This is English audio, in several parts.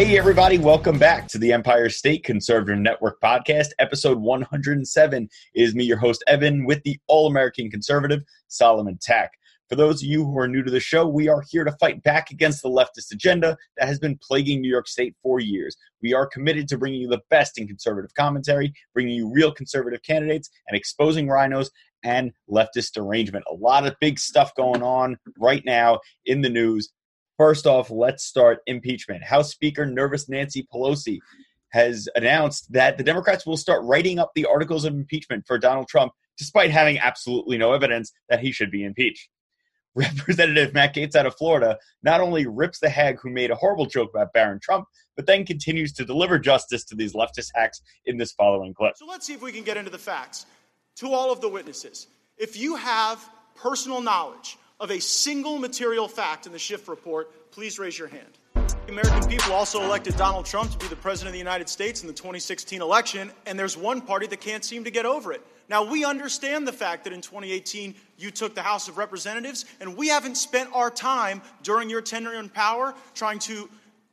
Hey, everybody, welcome back to the Empire State Conservative Network podcast. Episode 107 is me, your host, Evan, with the All American Conservative, Solomon Tack. For those of you who are new to the show, we are here to fight back against the leftist agenda that has been plaguing New York State for years. We are committed to bringing you the best in conservative commentary, bringing you real conservative candidates, and exposing RINOs and leftist derangement. A lot of big stuff going on right now in the news. First off, let's start impeachment. House Speaker Nervous Nancy Pelosi has announced that the Democrats will start writing up the articles of impeachment for Donald Trump, despite having absolutely no evidence that he should be impeached. Representative Matt Gaetz out of Florida not only rips the hag who made a horrible joke about Barron Trump, but then continues to deliver justice to these leftist hacks in this following clip. So let's see if we can get into the facts. To all of the witnesses, if you have personal knowledge of a single material fact in the Schiff report, please raise your hand. The American people also elected Donald Trump to be the President of the United States in the 2016 election, and there's one party that can't seem to get over it. Now, we understand the fact that in 2018 you took the House of Representatives, and we haven't spent our time during your tenure in power trying to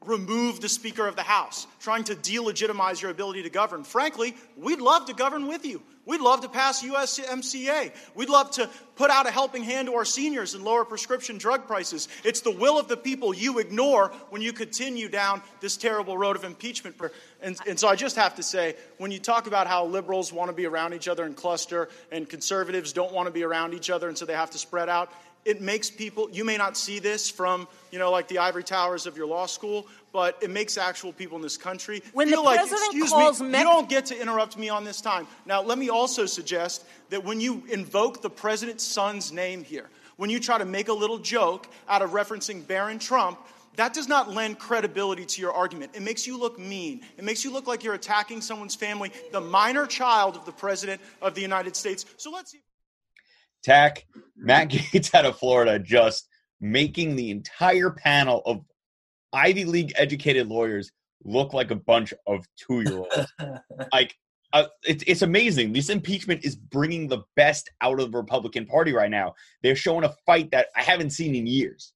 remove the Speaker of the House, trying to delegitimize your ability to govern. Frankly, we'd love to govern with you. We'd love to pass USMCA. We'd love to put out a helping hand to our seniors and lower prescription drug prices. It's the will of the people you ignore when you continue down this terrible road of impeachment. And, and so I just have to say, when you talk about how liberals want to be around each other and cluster, and conservatives don't want to be around each other, and so they have to spread out, it makes people, you may not see this from, you know, like the ivory towers of your law school, but it makes actual people in this country when feel the like, president excuse calls me, me- you don't get to interrupt me on this time. Now, let me also suggest that when you invoke the president's son's name here, when you try to make a little joke out of referencing Barron Trump, that does not lend credibility to your argument. It makes you look mean. It makes you look like you're attacking someone's family, the minor child of the President of the United States. So let's see. Tack, Matt Gaetz out of Florida just making the entire panel of Ivy League educated lawyers look like a bunch of two year olds. like, uh, it's, it's amazing. This impeachment is bringing the best out of the Republican Party right now. They're showing a fight that I haven't seen in years.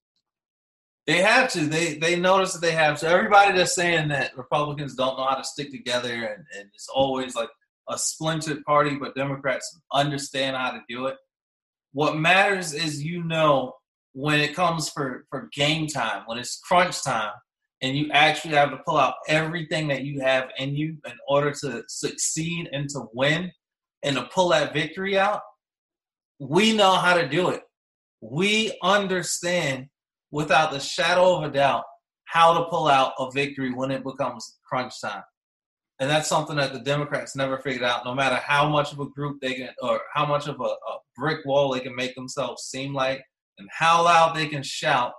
They have to. They they notice that they have to. Everybody that's saying that Republicans don't know how to stick together and, and it's always like a splintered party, but Democrats understand how to do it. What matters is you know when it comes for, for game time, when it's crunch time, and you actually have to pull out everything that you have in you in order to succeed and to win and to pull that victory out, we know how to do it. We understand without the shadow of a doubt how to pull out a victory when it becomes crunch time. And that's something that the Democrats never figured out, no matter how much of a group they can, or how much of a, a brick wall they can make themselves seem like, and how loud they can shout.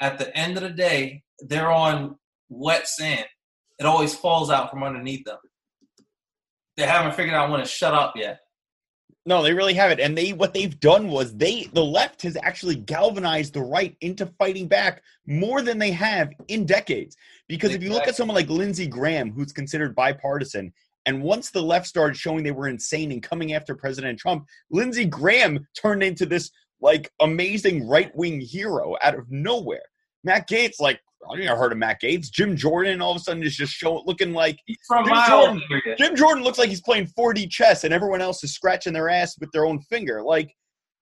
At the end of the day, they're on wet sand. It always falls out from underneath them. They haven't figured out when to shut up yet. No, they really haven't. And they what they've done was they the left has actually galvanized the right into fighting back more than they have in decades. Because if you look at someone like Lindsey Graham, who's considered bipartisan, and once the left started showing they were insane and coming after President Trump, Lindsey Graham turned into this like amazing right wing hero out of nowhere. Matt Gaetz, like I never heard of Matt Gaetz. Jim Jordan all of a sudden is just showing looking like Jim Jordan. Jim Jordan looks like he's playing 4D chess and everyone else is scratching their ass with their own finger. Like,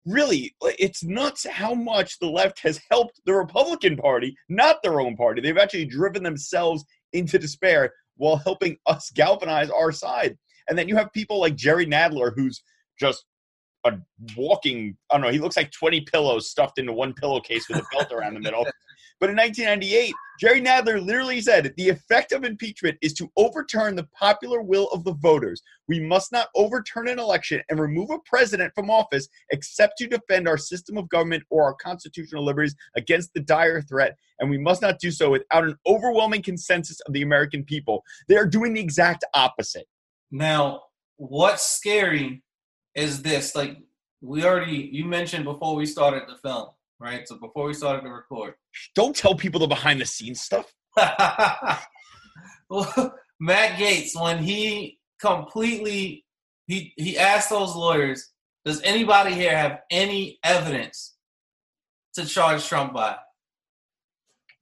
really, it's nuts how much the left has helped the Republican Party, not their own party. They've actually driven themselves into despair while helping us galvanize our side. And then you have people like Jerry Nadler, who's just a walking, I don't know, he looks like 20 pillows stuffed into one pillowcase with a belt around the middle. But in 1998, Jerry Nadler literally said the effect of impeachment is to overturn the popular will of the voters. We must not overturn an election and remove a president from office except to defend our system of government or our constitutional liberties against the dire threat. And we must not do so without an overwhelming consensus of the American people. They are doing the exact opposite. Now, what's scary is this. Like we already you mentioned before we started the film, right? So before we started to record. Don't tell people the behind the scenes stuff. well, Matt Gaetz, when he completely he he asked those lawyers, does anybody here have any evidence to charge Trump by?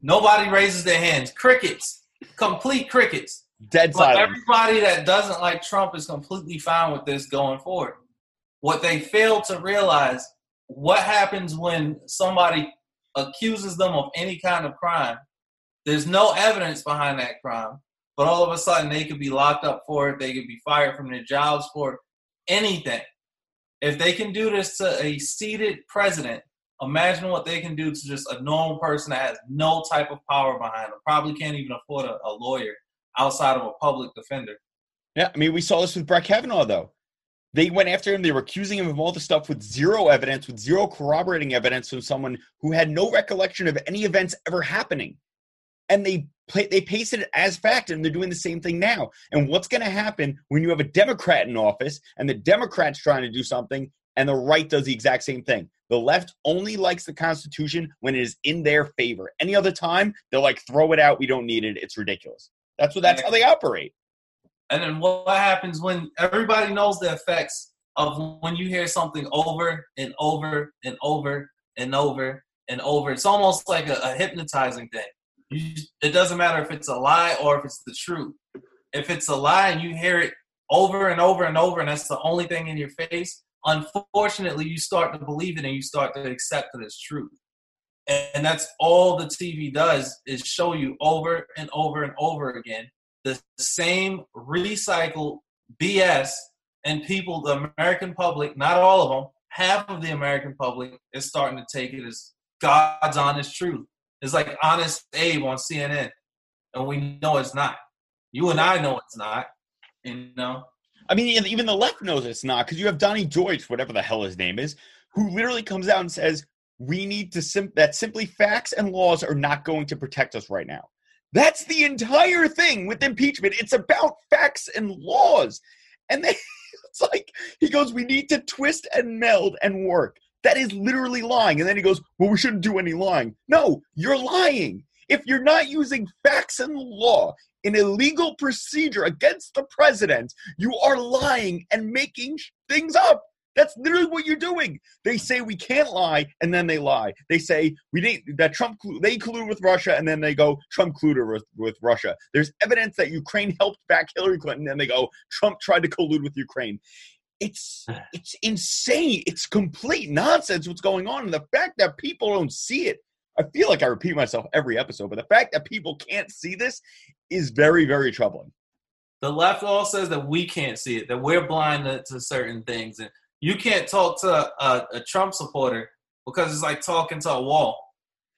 Nobody raises their hands. Crickets. complete crickets. Dead But silence. everybody that doesn't like Trump is completely fine with this going forward. What they fail to realize, what happens when somebody accuses them of any kind of crime? There's no evidence behind that crime, but all of a sudden they could be locked up for it. They could be fired from their jobs for it, anything. If they can do this to a seated president, imagine what they can do to just a normal person that has no type of power behind them, probably can't even afford a, a lawyer outside of a public defender. Yeah, I mean, we saw this with Brett Kavanaugh, though. They went after him. They were accusing him of all the stuff with zero evidence, with zero corroborating evidence from someone who had no recollection of any events ever happening. And they play, they pasted it as fact, and they're doing the same thing now. And what's going to happen when you have a Democrat in office and the Democrats trying to do something, and the right does the exact same thing? The left only likes the Constitution when it is in their favor. Any other time, they're like, throw it out. We don't need it. It's ridiculous. That's what. That's how they operate. And then what happens when everybody knows the effects of when you hear something over and over and over and over and over? It's almost like a, a hypnotizing thing. You, it doesn't matter if it's a lie or if it's the truth. If it's a lie and you hear it over and over and over, and that's the only thing in your face, unfortunately, you start to believe it and you start to accept it as truth. And that's all the TV does is show you over and over and over again the same recycled BS, and people, the American public, not all of them, half of the American public is starting to take it as God's honest truth. It's like Honest Abe on CNN, and we know it's not. You and I know it's not. You know, I mean, even the left knows it's not because you have Donnie George, whatever the hell his name is, who literally comes out and says, "We need to sim- that simply facts and laws are not going to protect us right now." That's the entire thing with impeachment. It's about facts and laws, and it's like he goes, "We need to twist and meld and work." That is literally lying, and then he goes, "Well, we shouldn't do any lying." No, you're lying. If you're not using facts and law in a legal procedure against the president, you are lying and making things up. That's literally what you're doing. They say we can't lie, and then they lie. They say we didn't that Trump they collude with Russia, and then they go Trump colluded with, with Russia. There's evidence that Ukraine helped back Hillary Clinton, and they go Trump tried to collude with Ukraine. It's it's insane. It's complete nonsense what's going on, and the fact that people don't see it. I feel like I repeat myself every episode, but the fact that people can't see this is very, very troubling. the left all says that we can't see it, that we're blind to, to certain things, and you can't talk to a, a Trump supporter because it's like talking to a wall.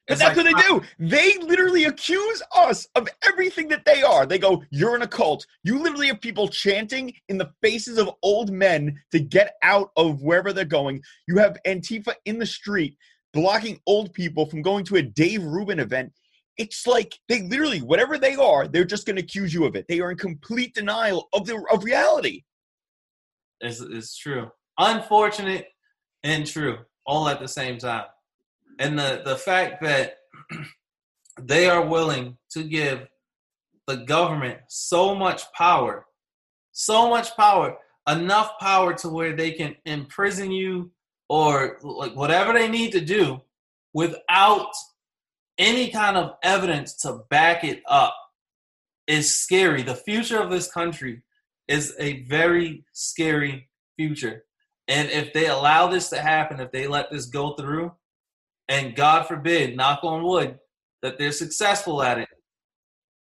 But that's like- what they do. They literally accuse us of everything that they are. They go, You're in a cult. You literally have people chanting in the faces of old men to get out of wherever they're going. You have Antifa in the street blocking old people from going to a Dave Rubin event. It's like they literally, whatever they are, they're just going to accuse you of it. They are in complete denial of the of reality. It's, it's true. Unfortunate and true, all at the same time. And the, the fact that they are willing to give the government so much power, so much power, enough power to where they can imprison you or like whatever they need to do without any kind of evidence to back it up is scary. The future of this country is a very scary future. And if they allow this to happen, if they let this go through, and God forbid, knock on wood, that they're successful at it,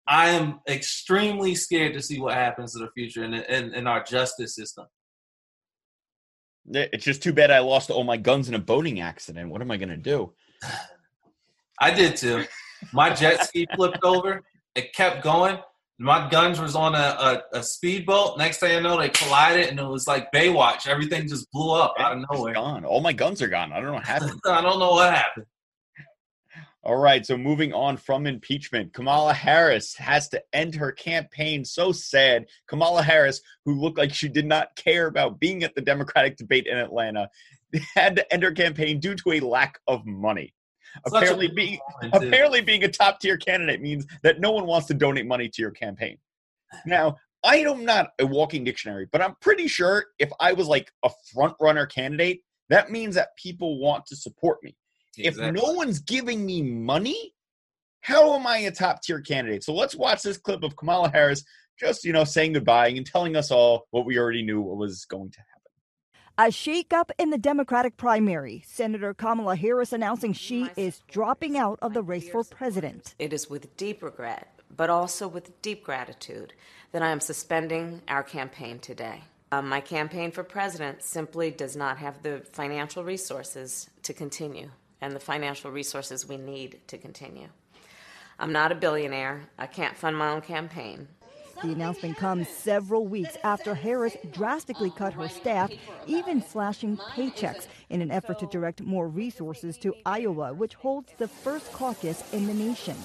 I am extremely scared to see what happens in the future in, in, in our justice system. It's just too bad I lost all my guns in a boating accident. What am I going to do? I did too. My jet ski flipped over. It kept going. My guns was on a, a, a speedboat. Next thing I know, they collided, and it was like Baywatch. Everything just blew up out of nowhere. gone. All my guns are gone. I don't know what happened. I don't know what happened. All right, so moving on from impeachment, Kamala Harris has to end her campaign. So sad. Kamala Harris, who looked like she did not care about being at the Democratic debate in Atlanta, had to end her campaign due to a lack of money. Apparently, being apparently being a top tier candidate means that no one wants to donate money to your campaign. Now, I am not a walking dictionary, but I'm pretty sure if I was like a front runner candidate, that means that people want to support me if no one's giving me money, how am I a top tier candidate? So let's watch this clip of Kamala Harris just, you know, saying goodbye and telling us all what we already knew what was going to happen. A shakeup in the Democratic primary. Senator Kamala Harris announcing she is dropping out of the race for president. It is with deep regret, but also with deep gratitude, that I am suspending our campaign today. Um, my campaign for president simply does not have the financial resources to continue and the financial resources we need to continue. I'm not a billionaire. I can't fund my own campaign. The announcement comes several weeks after Harris drastically cut her staff, even slashing paychecks in an effort to direct more resources to Iowa, which holds the first caucus in the nation.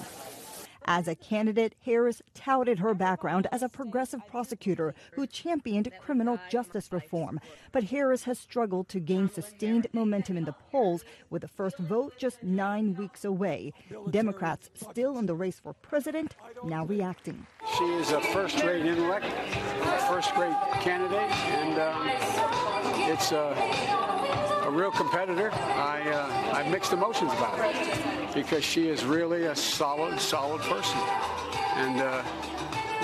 As a candidate, Harris touted her background as a progressive prosecutor who championed criminal justice reform. But Harris has struggled to gain sustained momentum in the polls, with the first vote just nine weeks away. Democrats still in the race for president, now reacting. She is a first rate intellect, a first rate candidate, and um, it's a, a, real competitor. I, uh, I have mixed emotions about it because she is really a solid, solid person. And uh,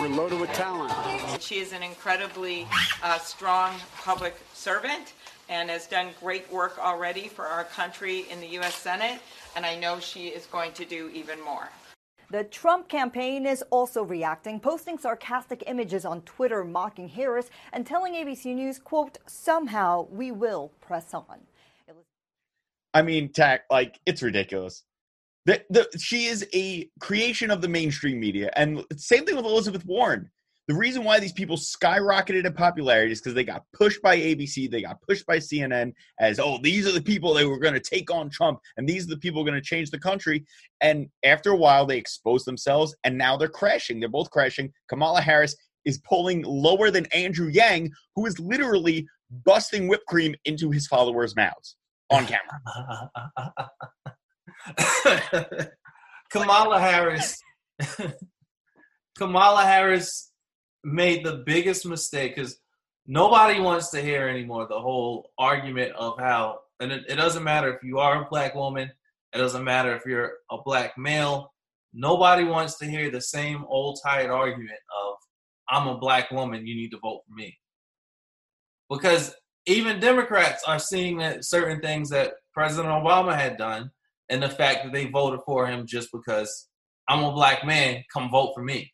we're loaded with talent. She is an incredibly uh, strong public servant and has done great work already for our country in the U.S. Senate, and I know she is going to do even more. The Trump campaign is also reacting, posting sarcastic images on Twitter mocking Harris and telling ABC News, quote, somehow we will press on. I mean, tack, like, it's ridiculous. The, the, she is a creation of the mainstream media. And same thing with Elizabeth Warren. The reason why these people skyrocketed in popularity is because they got pushed by ABC, they got pushed by CNN as, oh, these are the people that were going to take on Trump, and these are the people going to change the country. And after a while, they exposed themselves, and now they're crashing. They're both crashing. Kamala Harris is polling lower than Andrew Yang, who is literally busting whipped cream into his followers' mouths on camera. Kamala Harris. Kamala Harris made the biggest mistake because nobody wants to hear anymore the whole argument of how, and it, it doesn't matter if you are a black woman, it doesn't matter if you're a black male. Nobody wants to hear the same old tired argument of, I'm a black woman, you need to vote for me. Because even Democrats are seeing that certain things that President Obama had done and the fact that they voted for him just because I'm a black man, come vote for me.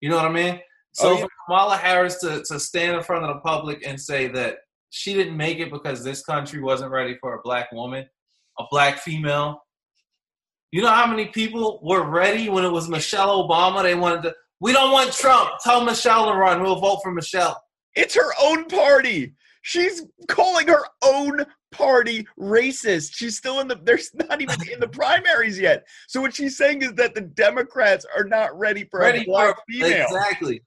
You know what I mean? Oh, so oh, yeah. for Kamala Harris to, to stand in front of the public and say that she didn't make it because this country wasn't ready for a black woman, a black female. You know how many people were ready when it was Michelle Obama? They wanted to, we don't want Trump. Tell Michelle to run. We'll vote for Michelle. It's her own party. She's calling her own party racist. She's still in the there's not even in the primaries yet. So what she's saying is that the Democrats are not ready for ready a black for, female. Exactly.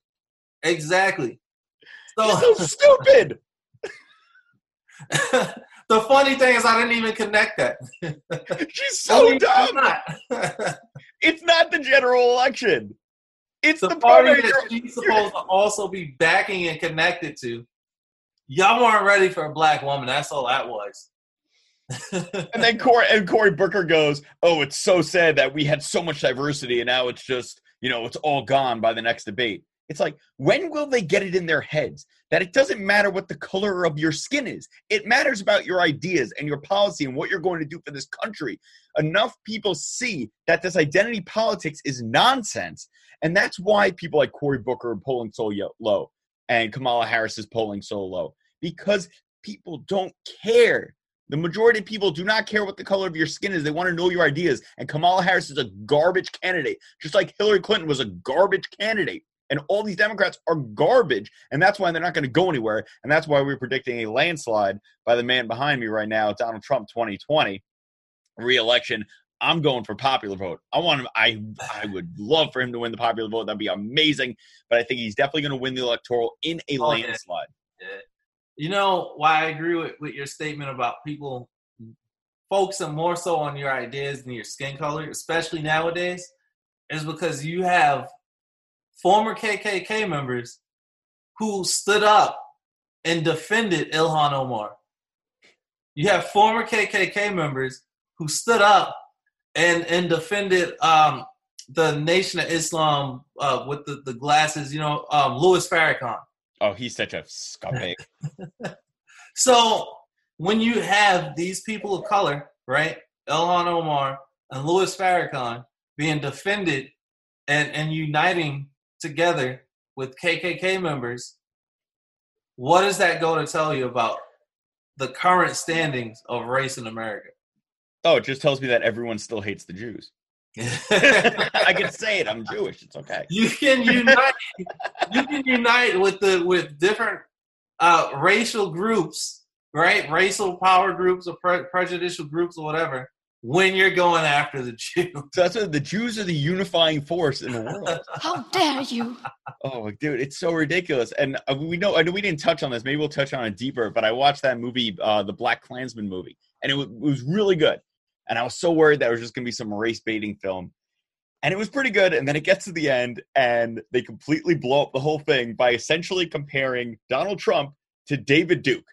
Exactly. So, so stupid. the funny thing is I didn't even connect that. She's so I mean, dumb. Not. it's not the general election. It's the, the party that she's supposed to also be backing and connected to y'all weren't ready for a black woman. That's all that was. and then Corey and Cory Booker goes, "Oh, it's so sad that we had so much diversity, and now it's just you know it's all gone by the next debate." It's like, when will they get it in their heads that it doesn't matter what the color of your skin is? It matters about your ideas and your policy and what you're going to do for this country. Enough people see that this identity politics is nonsense. And that's why people like Cory Booker are polling so low and Kamala Harris is polling so low because people don't care. The majority of people do not care what the color of your skin is. They want to know your ideas. And Kamala Harris is a garbage candidate, just like Hillary Clinton was a garbage candidate. And all these Democrats are garbage. And that's why they're not going to go anywhere. And that's why we're predicting a landslide by the man behind me right now, Donald Trump 2020 reelection. I'm going for popular vote. I want him. I I would love for him to win the popular vote. That'd be amazing. But I think he's definitely going to win the electoral in a oh, landslide. Yeah. You know why I agree with, with your statement about people focusing more so on your ideas than your skin color, especially nowadays, is because you have former KKK members who stood up and defended Ilhan Omar. You have former KKK members who stood up and and defended um, the Nation of Islam uh, with the, the glasses. You know, um, Louis Farrakhan. Oh, he's such a scumbag. so when you have these people of color, right, Ilhan Omar and Louis Farrakhan being defended and and uniting together with KKK members, what does that go to tell you about the current standings of race in America? Oh, it just tells me that everyone still hates the Jews. I can say it. I'm Jewish. It's okay. You can unite. you can unite with the with different uh, racial groups, right? Racial power groups or pre- prejudicial groups or whatever. When you're going after the Jews, so that's what the Jews are the unifying force in the world. How dare you? Oh, dude, it's so ridiculous. And uh, we know, I know we didn't touch on this. Maybe we'll touch on it deeper. But I watched that movie, uh, the Black Klansman movie, and it was, it was really good. And I was so worried that it was just going to be some race baiting film. And it was pretty good. And then it gets to the end, and they completely blow up the whole thing by essentially comparing Donald Trump to David Duke,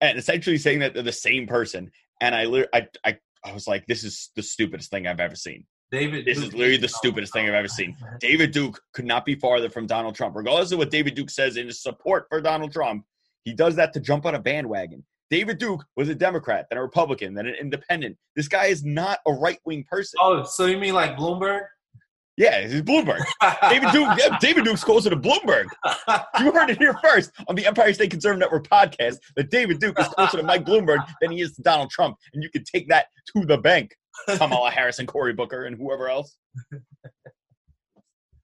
and essentially saying that they're the same person. And I, I, I, I was like, this is the stupidest thing I've ever seen. David, this Duke is literally the stupidest thing I've ever seen. David Duke could not be farther from Donald Trump, regardless of what David Duke says in his support for Donald Trump. He does that to jump on a bandwagon. David Duke was a Democrat, then a Republican, then an independent. This guy is not a right wing person. Oh, so you mean like Bloomberg? Yeah, he's Bloomberg. David Duke. Yeah, David Duke's closer to Bloomberg. You heard it here first on the Empire State Conservative Network podcast that David Duke is closer to Mike Bloomberg than he is to Donald Trump, and you can take that to the bank. Kamala Harris and Cory Booker and whoever else.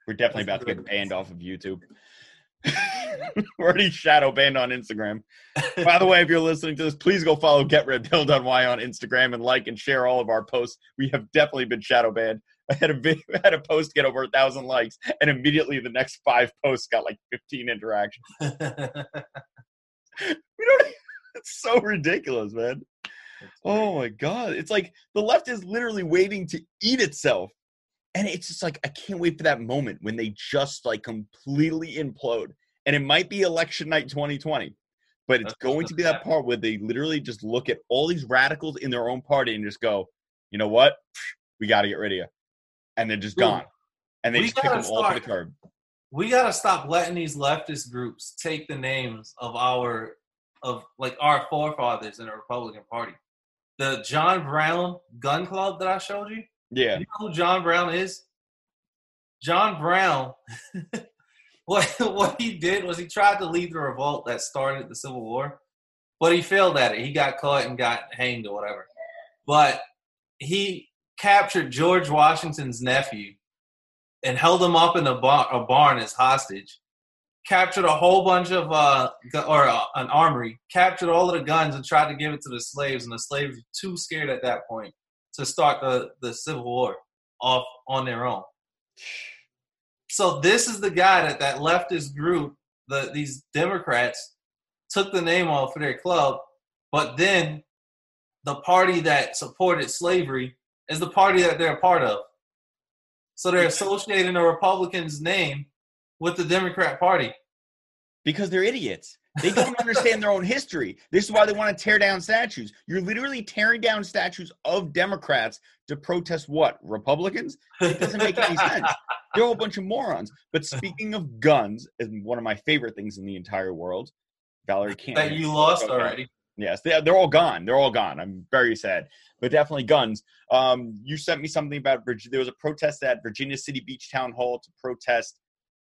We're definitely about to get banned off of YouTube. We're already shadow banned on Instagram. By the way, if you're listening to this, please go follow Get Red Pilled on Y on Instagram and like and share all of our posts. We have definitely been shadow banned. I had a video, I had a post get over a thousand likes, and immediately the next five posts got like 15 interactions. we don't. It's so ridiculous, man. Oh my god! It's like the left is literally waiting to eat itself, and it's just like I can't wait for that moment when they just like completely implode. And it might be election night 2020, but it's going to be that part where they literally just look at all these radicals in their own party and just go, you know what, we got to get rid of you, and they're just gone, and they just kick them all to the curb. we gotta stop letting these leftist groups take the names of our of like our forefathers in the Republican Party. The John Brown Gun Club that I showed you. Yeah, You know who John Brown is? John Brown. what what he did was he tried to lead the revolt that started the Civil War, but he failed at it. He got caught and got hanged or whatever. But he captured George Washington's nephew and held him up in a, bar, a barn as hostage. Captured a whole bunch of uh, or uh, an armory. Captured all of the guns and tried to give it to the slaves, and the slaves were too scared at that point to start the, the Civil War off on their own. So this is the guy that that leftist group, the these Democrats, took the name off of their club, but then the party that supported slavery is the party that they're a part of. So they're associating a Republicans' name with the Democrat Party. because they're idiots. They don't understand their own history. This is why they want to tear down statues. You're literally tearing down statues of Democrats to protest what? Republicans? It doesn't make any sense. They're all a bunch of morons. But speaking of guns, is one of my favorite things in the entire world. Valerie can't. that you lost already. Yes, they, they're all gone. They're all gone. I'm very sad, but definitely guns. Um, you sent me something about Virginia. There was a protest at Virginia City Beach Town Hall to protest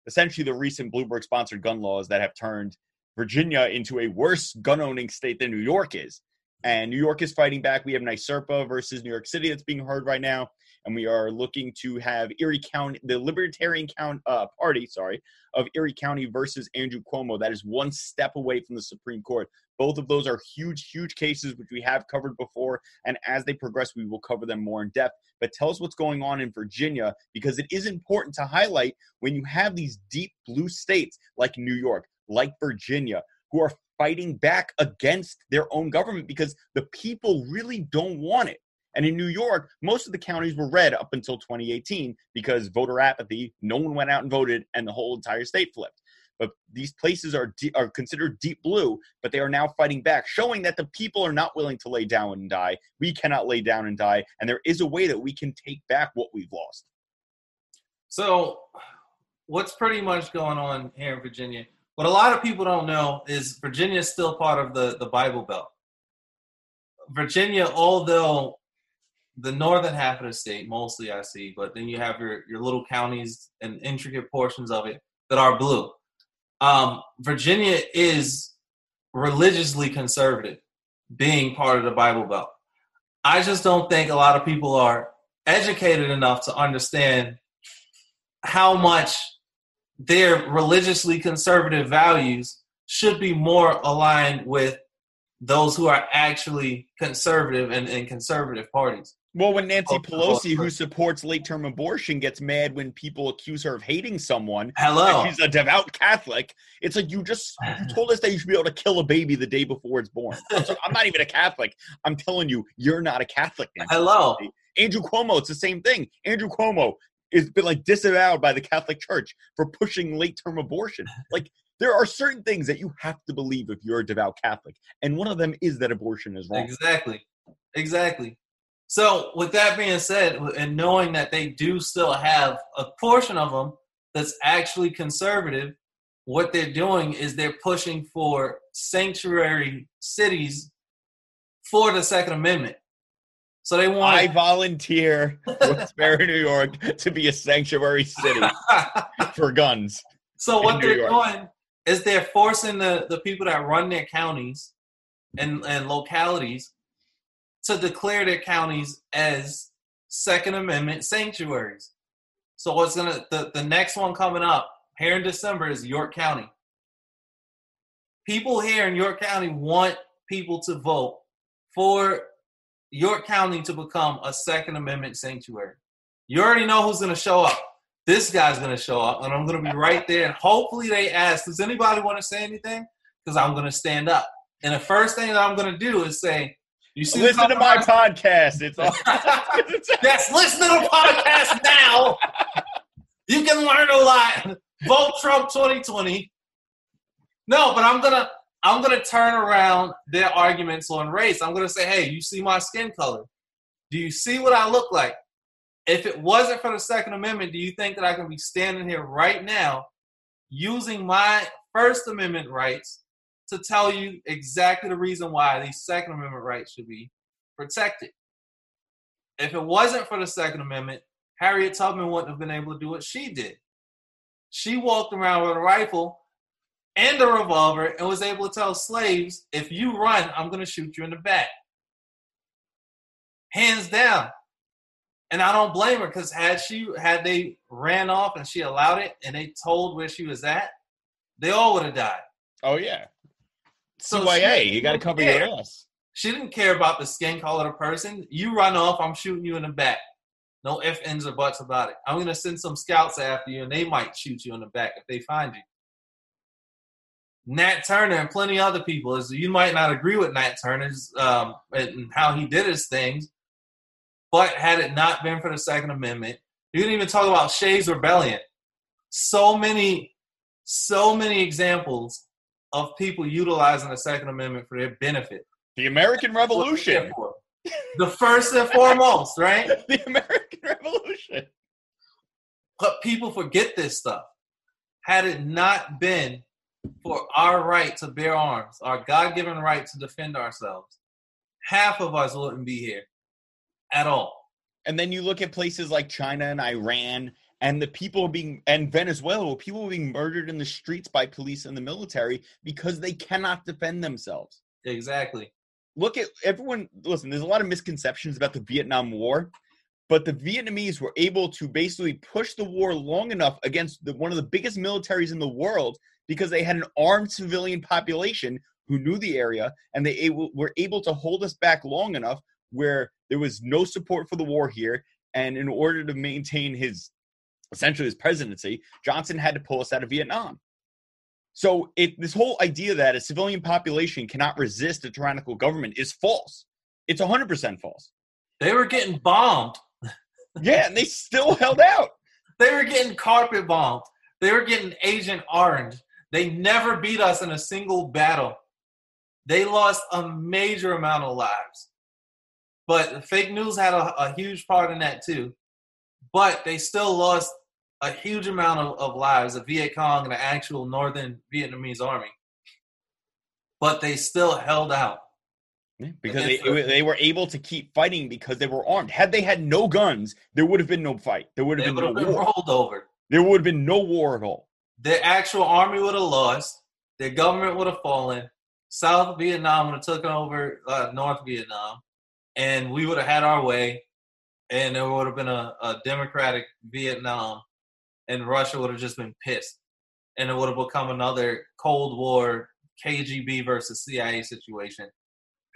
essentially the recent Bloomberg sponsored gun laws that have turned Virginia into a worse gun owning state than New York is. And New York is fighting back. We have NYSERPA versus New York City that's being heard right now. And we are looking to have Erie County, the Libertarian count, uh, Party, sorry, of Erie County versus Andrew Cuomo. That is one step away from the Supreme Court. Both of those are huge, huge cases, which we have covered before. And as they progress, we will cover them more in depth. But tell us what's going on in Virginia because it is important to highlight when you have these deep blue states like New York, like Virginia, who are fighting back against their own government because the people really don't want it. And in New York, most of the counties were red up until 2018 because voter apathy, no one went out and voted, and the whole entire state flipped. but these places are de- are considered deep blue, but they are now fighting back, showing that the people are not willing to lay down and die. We cannot lay down and die, and there is a way that we can take back what we've lost. So, what's pretty much going on here in Virginia? What a lot of people don't know is Virginia is still part of the, the Bible Belt. Virginia, although the northern half of the state, mostly I see, but then you have your, your little counties and intricate portions of it that are blue. Um, Virginia is religiously conservative, being part of the Bible Belt. I just don't think a lot of people are educated enough to understand how much their religiously conservative values should be more aligned with those who are actually conservative and, and conservative parties. Well, when Nancy Pelosi, who supports late term abortion, gets mad when people accuse her of hating someone, Hello. she's a devout Catholic, it's like you just you told us that you should be able to kill a baby the day before it's born. I'm, so- I'm not even a Catholic. I'm telling you, you're not a Catholic. Nancy Hello. Pelosi. Andrew Cuomo, it's the same thing. Andrew Cuomo has been like disavowed by the Catholic Church for pushing late term abortion. Like there are certain things that you have to believe if you're a devout Catholic, and one of them is that abortion is wrong. Exactly. Exactly. So, with that being said, and knowing that they do still have a portion of them that's actually conservative, what they're doing is they're pushing for sanctuary cities for the Second Amendment. So they want. I volunteer Roxbury, New York, to be a sanctuary city for guns. so what New they're York. doing is they're forcing the, the people that run their counties and, and localities to declare their counties as Second Amendment sanctuaries. So what's gonna the, the next one coming up here in December is York County. People here in York County want people to vote for York County to become a Second Amendment sanctuary. You already know who's gonna show up. This guy's gonna show up, and I'm gonna be right there. And hopefully, they ask, "Does anybody want to say anything?" Because I'm gonna stand up. And the first thing that I'm gonna do is say, "You see, Listen to my podcast." podcast. It's all. Yes, listen to the podcast now. You can learn a lot. Vote Trump 2020. No, but I'm gonna I'm gonna turn around their arguments on race. I'm gonna say, hey, you see my skin color? Do you see what I look like? If it wasn't for the Second Amendment, do you think that I can be standing here right now using my First Amendment rights to tell you exactly the reason why these Second Amendment rights should be protected? If it wasn't for the Second Amendment, Harriet Tubman wouldn't have been able to do what she did. She walked around with a rifle and a revolver and was able to tell slaves, if you run, I'm going to shoot you in the back. Hands down. And I don't blame her because had she had they ran off and she allowed it and they told where she was at, they all would have died. oh yeah. So CYA, you got to cover care. your ass. She didn't care about the skin color of the person. You run off, I'm shooting you in the back. No ifs, ands, or buts about it. I'm gonna send some scouts after you, and they might shoot you in the back if they find you. Nat Turner and plenty of other people. Is you might not agree with Nat Turner's um, and how he did his things, but had it not been for the Second Amendment, you didn't even talk about Shays Rebellion. So many, so many examples of people utilizing the Second Amendment for their benefit. The American Revolution. The first and foremost, right? the American Revolution. But people forget this stuff. Had it not been for our right to bear arms, our God given right to defend ourselves, half of us wouldn't be here at all. And then you look at places like China and Iran, and the people being and Venezuela, where people are being murdered in the streets by police and the military because they cannot defend themselves. Exactly. Look at everyone. Listen, there's a lot of misconceptions about the Vietnam War, but the Vietnamese were able to basically push the war long enough against the, one of the biggest militaries in the world because they had an armed civilian population who knew the area, and they able, were able to hold us back long enough where there was no support for the war here. And in order to maintain his essentially his presidency, Johnson had to pull us out of Vietnam. So it this whole idea that a civilian population cannot resist a tyrannical government is false. It's 100% false. They were getting bombed. Yeah, and they still held out. They were getting carpet bombed. They were getting Agent Orange. They never beat us in a single battle. They lost a major amount of lives. But fake news had a, a huge part in that too. But they still lost a huge amount of, of lives, the Viet Cong and the actual Northern Vietnamese army. But they still held out. because they, they were able to keep fighting because they were armed. Had they had no guns, there would have been no fight. There would have been no been war. rolled over. There would have been no war at all. Their actual army would have lost. The government would have fallen. South Vietnam would have taken over uh, North Vietnam, and we would have had our way. And there would have been a, a democratic Vietnam, and Russia would have just been pissed, and it would have become another Cold War KGB versus CIA situation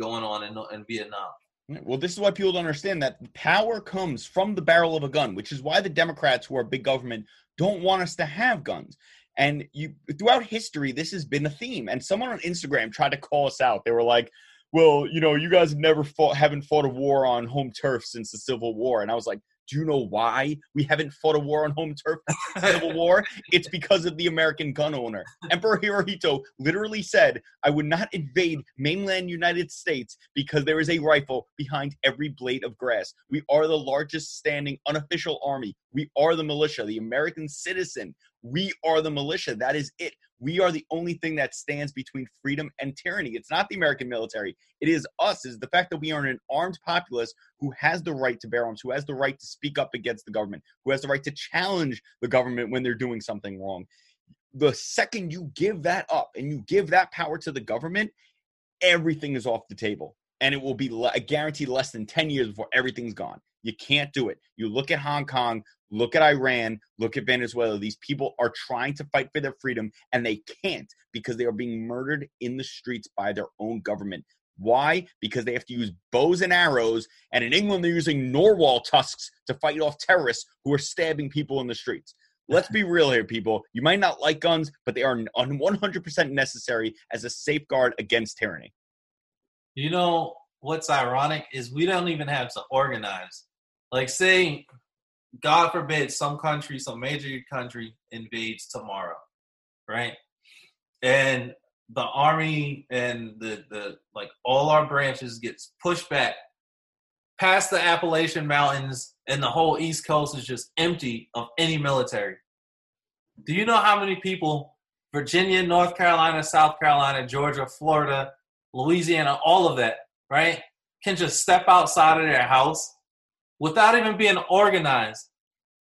going on in, in Vietnam. Well, this is why people don't understand that power comes from the barrel of a gun, which is why the Democrats, who are big government, don't want us to have guns. And you, throughout history, this has been a theme. And someone on Instagram tried to call us out. They were like, "Well, you know, you guys never fought, haven't fought a war on home turf since the Civil War." And I was like, "Do you know why we haven't fought a war on home turf Civil War? It's because of the American gun owner." Emperor Hirohito literally said, "I would not invade mainland United States because there is a rifle behind every blade of grass. We are the largest standing unofficial army. We are the militia, the American citizen. We are the militia. That is it. We are the only thing that stands between freedom and tyranny. It's not the American military. It is us. Is the fact that we are an armed populace who has the right to bear arms, who has the right to speak up against the government, who has the right to challenge the government when they're doing something wrong. The second you give that up and you give that power to the government, everything is off the table. And it will be le- guaranteed less than 10 years before everything's gone. You can't do it. You look at Hong Kong, look at Iran, look at Venezuela. These people are trying to fight for their freedom and they can't because they are being murdered in the streets by their own government. Why? Because they have to use bows and arrows. And in England, they're using narwhal tusks to fight off terrorists who are stabbing people in the streets. Let's be real here, people. You might not like guns, but they are 100% necessary as a safeguard against tyranny. You know what's ironic is we don't even have to organize. Like, say, God forbid, some country, some major country invades tomorrow, right? And the army and the the like all our branches gets pushed back past the Appalachian Mountains, and the whole East Coast is just empty of any military. Do you know how many people Virginia, North Carolina, South Carolina, Georgia, Florida, Louisiana, all of that, right, can just step outside of their house without even being organized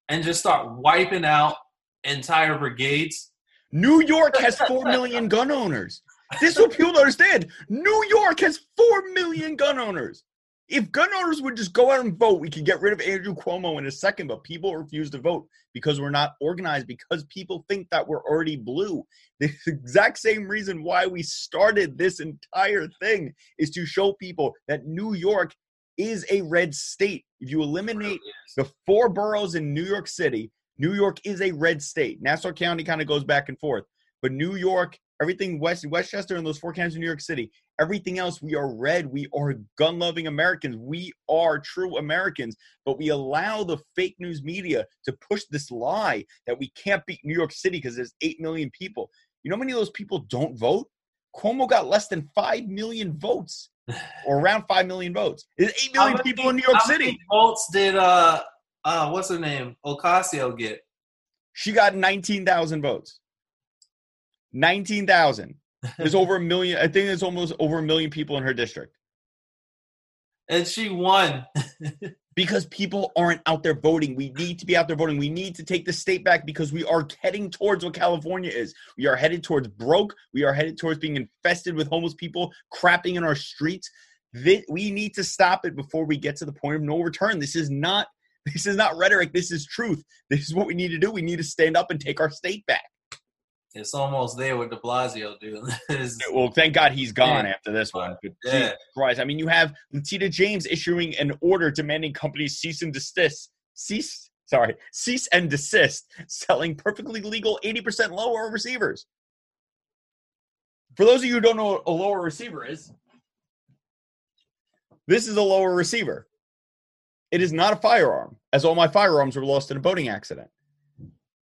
and just start wiping out entire brigades? New York has 4 million gun owners. This is what people understand. New York has 4 million gun owners. If gun owners would just go out and vote, we could get rid of Andrew Cuomo in a second, but people refuse to vote because we're not organized, because people think that we're already blue. The exact same reason why we started this entire thing is to show people that New York is a red state. If you eliminate the four boroughs in New York City, New York is a red state. Nassau County kind of goes back and forth, but New York, everything west Westchester and those four counties in New York City, everything else we are red. We are gun-loving Americans. We are true Americans, but we allow the fake news media to push this lie that we can't beat New York City because there's 8 million people. You know how many of those people don't vote? Cuomo got less than 5 million votes or around 5 million votes. There's 8 How million many- people in New York how many City. votes did uh uh what's her name Ocasio get? She got 19,000 votes. 19,000. There's over a million. I think there's almost over a million people in her district and she won. because people aren't out there voting. We need to be out there voting. We need to take the state back because we are heading towards what California is. We are headed towards broke. We are headed towards being infested with homeless people crapping in our streets. We need to stop it before we get to the point of no return. This is not. This is not rhetoric. This is truth. This is what we need to do. We need to stand up and take our state back. It's almost there with De Blasio, dude. Well, thank God he's gone Yeah. after this one. But Yeah. Jesus Christ. I mean, you have Letitia James issuing an order demanding companies cease and desist, cease, sorry, cease and desist selling perfectly legal 80% lower receivers. For those of you who don't know what a lower receiver is, this is a lower receiver. It is not a firearm, as all my firearms were lost in a boating accident.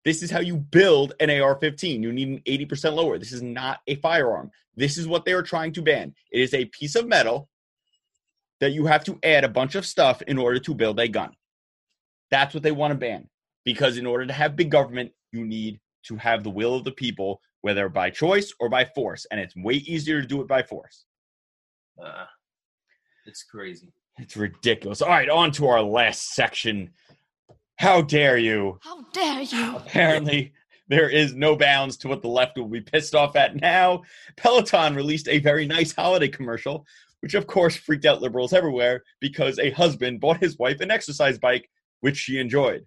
This is how you build an AR 15. You need an 80% lower. This is not a firearm. This is what they are trying to ban. It is a piece of metal that you have to add a bunch of stuff in order to build a gun. That's what they want to ban. Because in order to have big government, you need to have the will of the people, whether by choice or by force. And it's way easier to do it by force. Uh, it's crazy. It's ridiculous. All right, on to our last section. How dare you? How dare you? Apparently, there is no bounds to what the left will be pissed off at now. Peloton released a very nice holiday commercial, which of course freaked out liberals everywhere because a husband bought his wife an exercise bike, which she enjoyed.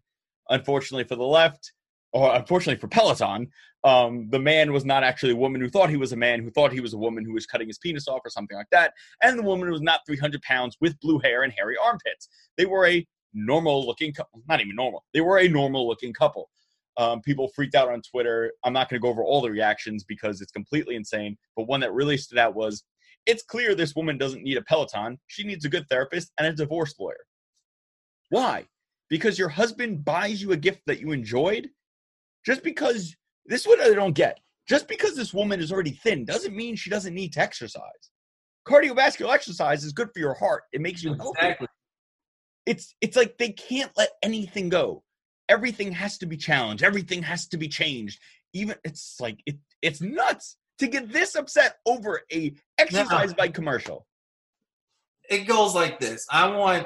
Unfortunately for the left, or unfortunately for Peloton, um, the man was not actually a woman who thought he was a man who thought he was a woman who was cutting his penis off or something like that. And the woman was not 300 pounds with blue hair and hairy armpits. They were a normal looking couple, not even normal. They were a normal looking couple. Um, people freaked out on Twitter. I'm not going to go over all the reactions because it's completely insane. But one that really stood out was it's clear this woman doesn't need a Peloton. She needs a good therapist and a divorce lawyer. Why? Because your husband buys you a gift that you enjoyed? Just because, this is what I don't get. Just because this woman is already thin doesn't mean she doesn't need to exercise. Cardiovascular exercise is good for your heart. It makes you healthy. It's it's like they can't let anything go. Everything has to be challenged. Everything has to be changed. Even it's like it it's nuts to get this upset over a exercise bike commercial. It goes like this. I want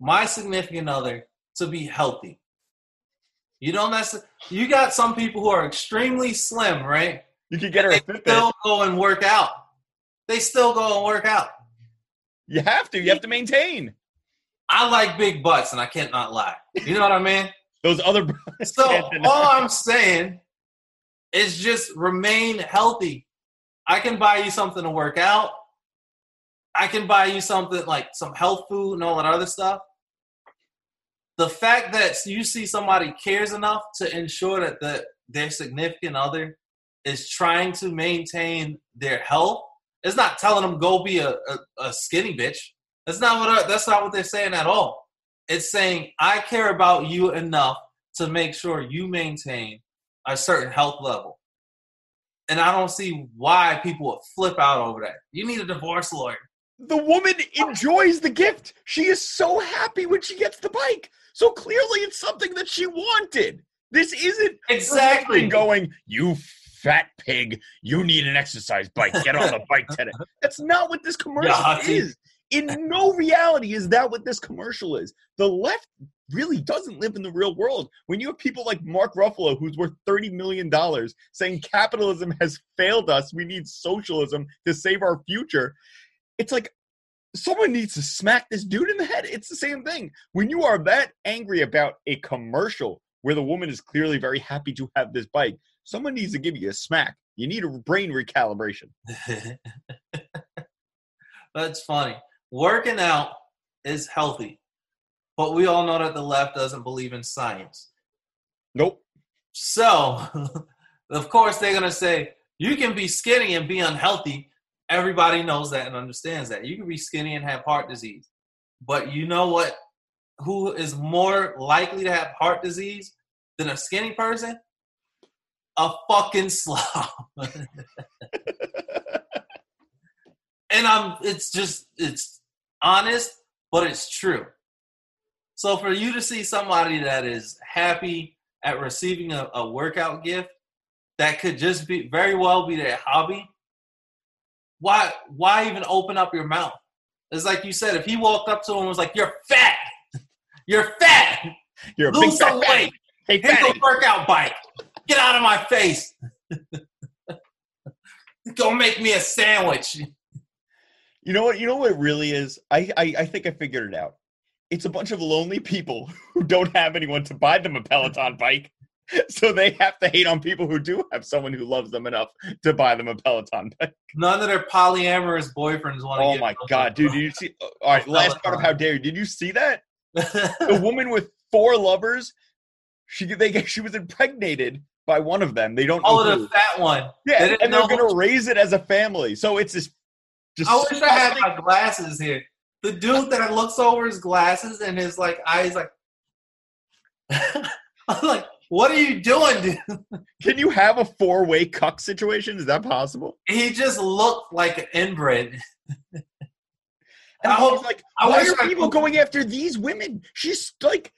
my significant other to be healthy. You don't necessarily. You got some people who are extremely slim, right? You could get her They still go and work out. They still go and work out. You have to. You have to maintain. I like big butts, and I can't not lie. You know what I mean? Those other So all I'm saying is just remain healthy. I can buy you something to work out. I can buy you something like some health food and all that other stuff. The fact that you see somebody cares enough to ensure that the, their significant other is trying to maintain their health, it's not telling them go be a, a, a skinny bitch. That's not what that's not what they're saying at all. It's saying I care about you enough to make sure you maintain a certain health level. And I don't see why people would flip out over that. You need a divorce lawyer. the woman enjoys the gift. She is so happy when she gets the bike. So clearly, it's something that she wanted. This isn't Exactly. going, "You fat pig, you need an exercise bike. Get on the bike today." That's not what this commercial Yeah, is. In no reality is that what this commercial is. The left really doesn't live in the real world. When you have people like Mark Ruffalo, who's worth $30 million, saying capitalism has failed us, we need socialism to save our future, it's like someone needs to smack this dude in the head. It's the same thing. When you are that angry about a commercial where the woman is clearly very happy to have this bike, someone needs to give you a smack. You need a brain recalibration. That's funny. Working out is healthy, but we all know that the left doesn't believe in science. Nope. So, of course, they're going to say, you can be skinny and be unhealthy. Everybody knows that and understands that. You can be skinny and have heart disease. But you know what? Who is more likely to have heart disease than a skinny person? A fucking slob. and I'm it's just it's honest, but it's true. So for you to see somebody that is happy at receiving a, a workout gift that could just be very well be their hobby, why why even open up your mouth? It's like you said, if he walked up to him and was like, You're fat, you're fat, You're a lose fat some fatty. weight, Hey, here's a workout bike. Get out of my face. Go make me a sandwich. You know what? You know what it really is? I, I I think I figured it out. It's a bunch of lonely people who don't have anyone to buy them a Peloton bike. So they have to hate on people who do have someone who loves them enough to buy them a Peloton bike. None of their polyamorous boyfriends want to Oh my god, dude! Did you see? Uh, all right, last part of how dare you? Did you see that? The woman with four lovers, she they she was impregnated by one of them. They don't oh, know oh, who. the fat one. Yeah, and they're gonna raise it as a family. So it's this. I wish I had my glasses here. The dude that looks over his glasses and his like eyes like I'm like, What are you doing, dude? Can you have a four way cuck situation? Is that possible? He just looked like an inbred. And I hope- like, I why are I people could- going after these women? She's like,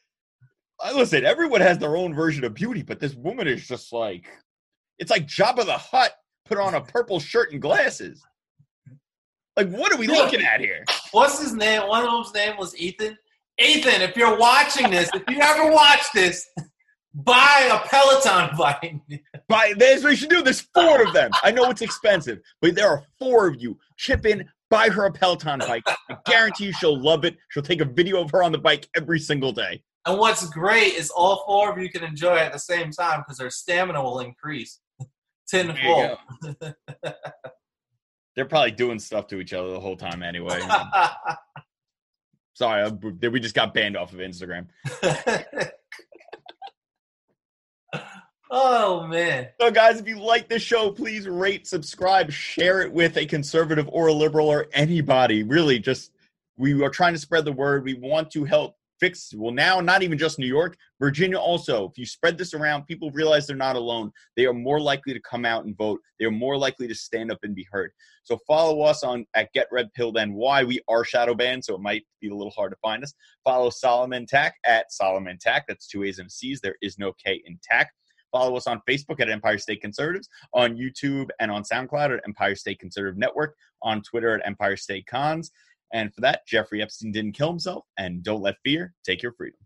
uh, listen, everyone has their own version of beauty, but this woman is just like, it's like Jabba the Hutt put on a purple shirt and glasses. Like, what are we looking at here? What's his name? One of them's name was Ethan. Ethan, if you're watching this, if you ever watch this, buy a Peloton bike. Buy, that's what you should do. There's four of them. I know it's expensive, but there are four of you. Chip in, buy her a Peloton bike. I guarantee you she'll love it. She'll take a video of her on the bike every single day. And what's great is all four of you can enjoy it at the same time because their stamina will increase tenfold. They're probably doing stuff to each other the whole time anyway. Sorry, I- we just got banned off of Instagram. oh man. So, guys, if you like the show, please rate, subscribe, share it with a conservative or a liberal or anybody. Really, just we are trying to spread the word. We want to help fix, well, now, not even just New York, Virginia also. If you spread this around, people realize they're not alone. They are more likely to come out and vote, they are more likely to stand up and be heard. So, follow us on at Get Red Pilled and Why. We are shadow banned, so it might be a little hard to find us. Follow Solomon Tack at Solomon Tack. That's two A's and C's. There is no K in Tack. Follow us on Facebook at Empire State Conservatives, on YouTube and on SoundCloud at Empire State Conservative Network, on Twitter at Empire State Cons. And for that, Jeffrey Epstein didn't kill himself. And don't let fear take your freedom.